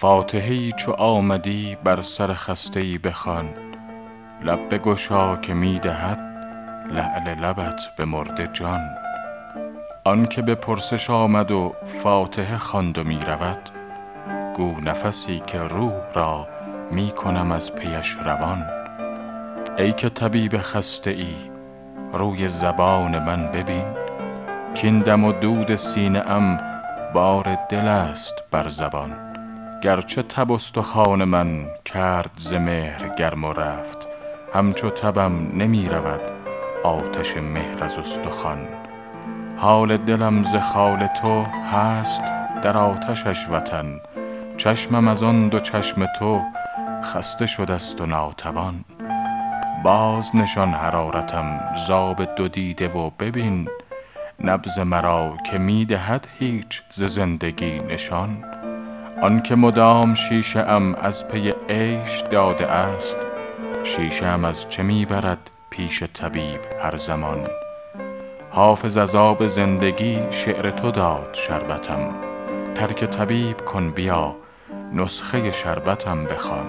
فاتحه ای چو آمدی بر سر خسته ای بخوان. لب بگشا که می دهد لعل لبت به مرده جان. آن که به پرسش آمد و فاتحه خواند و می رود گو نفسی که روح را می کنم از پیش روان. ای که طبیب خسته ای روی زبان من ببین. کاین دم و دود سینه ام بار دل است بر زبان. گرچه تب استخوان من کرد ز مهر گرم و رفت همچو تبم نمی رود آتش مهر از استخوان. حال دلم ز خال تو هست در آتشش وطن چشمم از آن دو چشم تو خسته شده ست و ناتوان. باز نشان حرارتم ز آب دو دیده و ببین نبض مرا که می دهد هیچ ز زندگی نشان. آن که مدام شیشه ام از پی عیش داده است شیشه ام از چه می برد پیش طبیب هر زمان؟ حافظ از آب زندگی شعر تو داد شربتم ترک طبیب کن بیا نسخه شربتم بخوان.